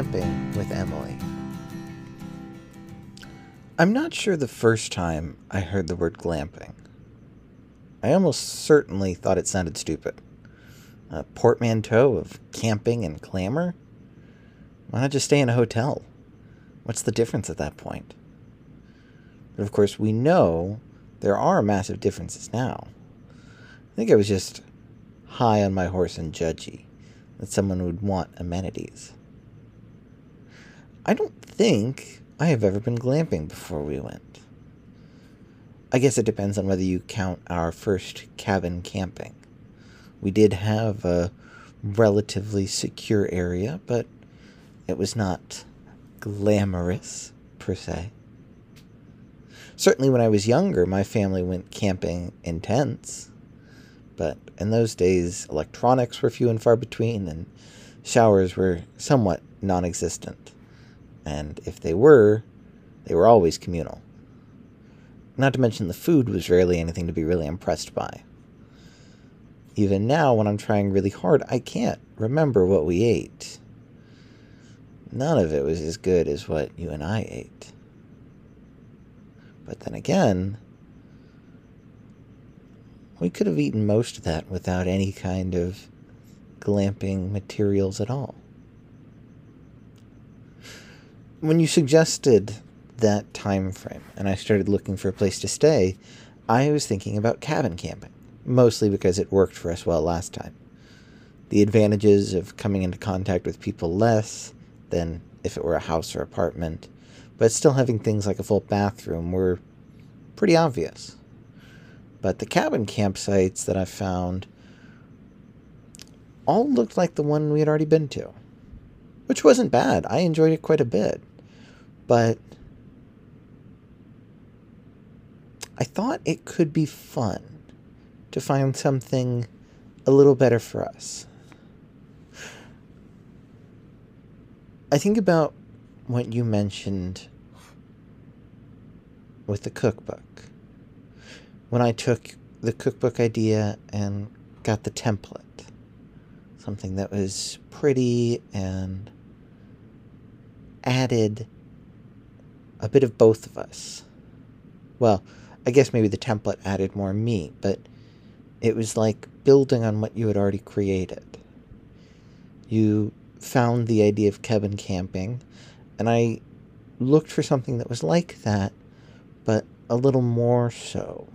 Glamping with Emily. I'm not sure the first time I heard the word glamping. I almost certainly thought it sounded stupid. A portmanteau of camping and clamor? Why not just stay in a hotel? What's the difference at that point? But of course, we know there are massive differences now. I think I was just high on my horse and judgy that someone would want amenities. I don't think I have ever been glamping before we went. I guess it depends on whether you count our first cabin camping. We did have a relatively secure area, but it was not glamorous per se. Certainly, when I was younger, my family went camping in tents. But in those days, electronics were few and far between, and showers were somewhat non existent. And if they were, they were always communal. Not to mention the food was rarely anything to be really impressed by. Even now, when I'm trying really hard, I can't remember what we ate. None of it was as good as what you and I ate. But then again, we could have eaten most of that without any kind of glamping materials at all. When you suggested that time frame and I started looking for a place to stay, I was thinking about cabin camping, mostly because it worked for us well last time. The advantages of coming into contact with people less than if it were a house or apartment but still having things like a full bathroom were pretty obvious. But the cabin campsites that I found all looked like the one we had already been to, which wasn't bad. I enjoyed it quite a bit. But I thought it could be fun to find something a little better for us. I think about what you mentioned with the cookbook. When I took the cookbook idea and got the template, something that was pretty and added a bit of both of us. Well, I guess maybe the template added more me, but it was like building on what you had already created. You found the idea of cabin camping and I looked for something that was like that, but a little more so.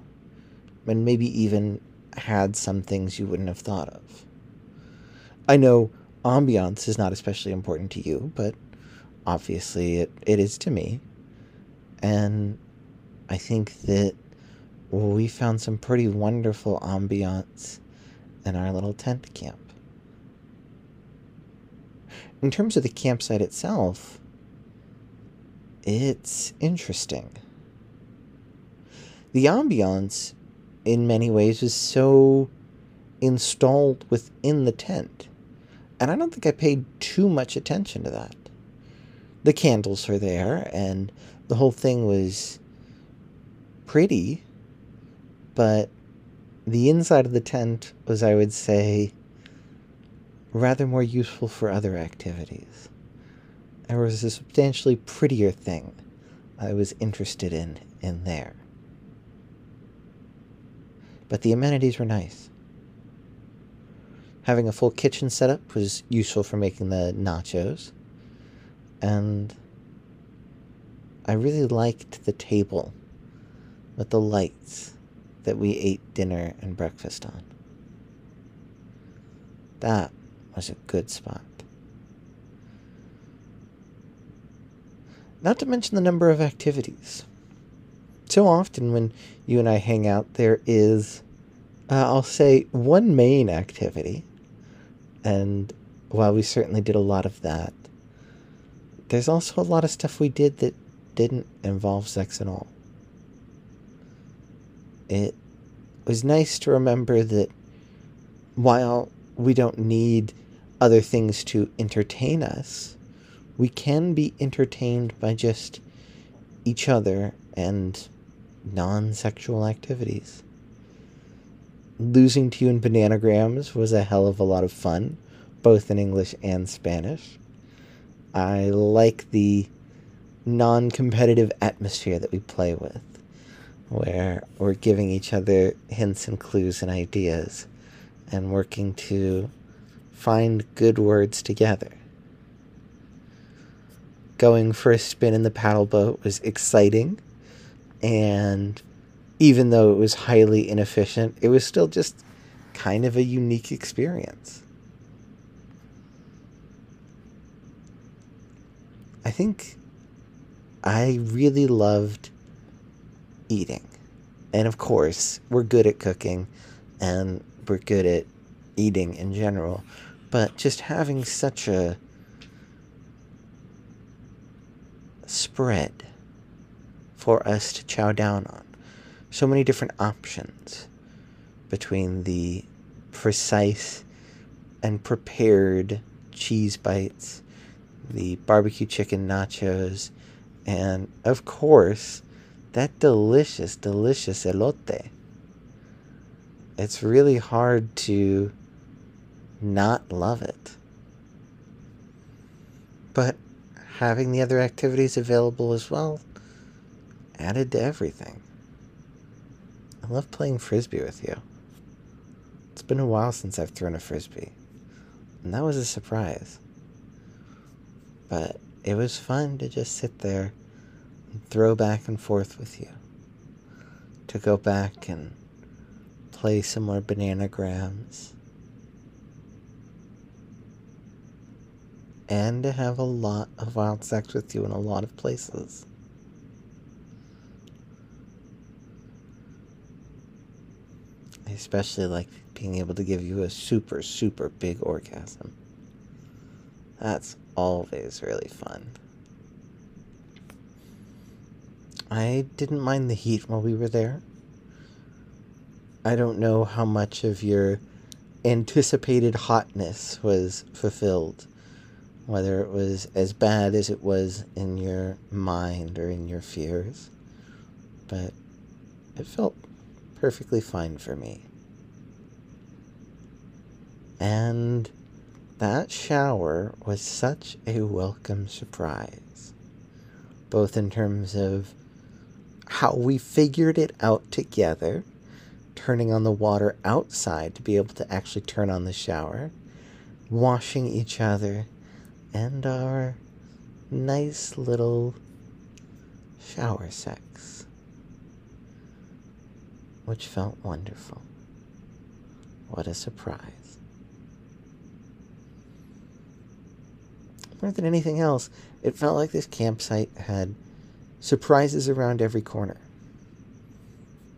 And maybe even had some things you wouldn't have thought of. I know ambiance is not especially important to you, but obviously it, it is to me. And I think that we found some pretty wonderful ambiance in our little tent camp. In terms of the campsite itself, it's interesting. The ambiance, in many ways, is so installed within the tent. And I don't think I paid too much attention to that. The candles are there, and the whole thing was pretty, but the inside of the tent was, I would say, rather more useful for other activities there was a substantially prettier thing I was interested in in there. But the amenities were nice. Having a full kitchen setup was useful for making the nachos. And I really liked the table with the lights that we ate dinner and breakfast on. That was a good spot. Not to mention the number of activities. So often when you and I hang out, there is, uh, I'll say, one main activity. And while we certainly did a lot of that, there's also a lot of stuff we did that didn't involve sex at all. It was nice to remember that while we don't need other things to entertain us, we can be entertained by just each other and non sexual activities. Losing to you in bananagrams was a hell of a lot of fun, both in English and Spanish. I like the non competitive atmosphere that we play with, where we're giving each other hints and clues and ideas and working to find good words together. Going for a spin in the paddle boat was exciting, and even though it was highly inefficient, it was still just kind of a unique experience. I think I really loved eating. And of course, we're good at cooking and we're good at eating in general. But just having such a spread for us to chow down on. So many different options between the precise and prepared cheese bites, the barbecue chicken nachos, and of course, that delicious, delicious elote. It's really hard to not love it. But having the other activities available as well added to everything. I love playing frisbee with you. It's been a while since I've thrown a frisbee, and that was a surprise. But it was fun to just sit there and throw back and forth with you. To go back and play some more bananagrams. And to have a lot of wild sex with you in a lot of places. I especially like being able to give you a super, super big orgasm. That's always really fun. I didn't mind the heat while we were there. I don't know how much of your anticipated hotness was fulfilled, whether it was as bad as it was in your mind or in your fears, but it felt perfectly fine for me. And that shower was such a welcome surprise, both in terms of how we figured it out together, turning on the water outside to be able to actually turn on the shower, washing each other, and our nice little shower sex, which felt wonderful. What a surprise. More than anything else, it felt like this campsite had surprises around every corner.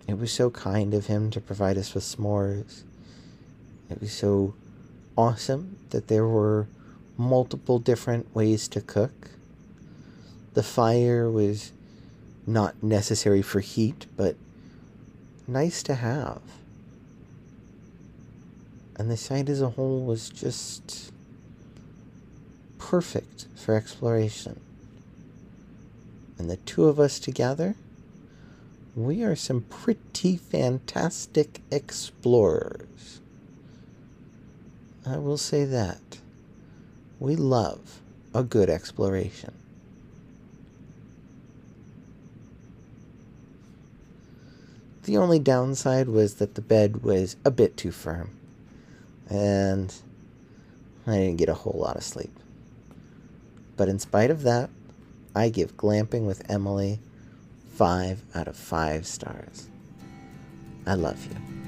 It was so kind of him to provide us with s'mores. It was so awesome that there were multiple different ways to cook. The fire was not necessary for heat, but nice to have. And the site as a whole was just perfect for exploration. And the two of us together, we are some pretty fantastic explorers. I will say that. We love a good exploration. The only downside was that the bed was a bit too firm, and I didn't get a whole lot of sleep. But in spite of that, I give Glamping with Emily 5 out of 5 stars. I love you.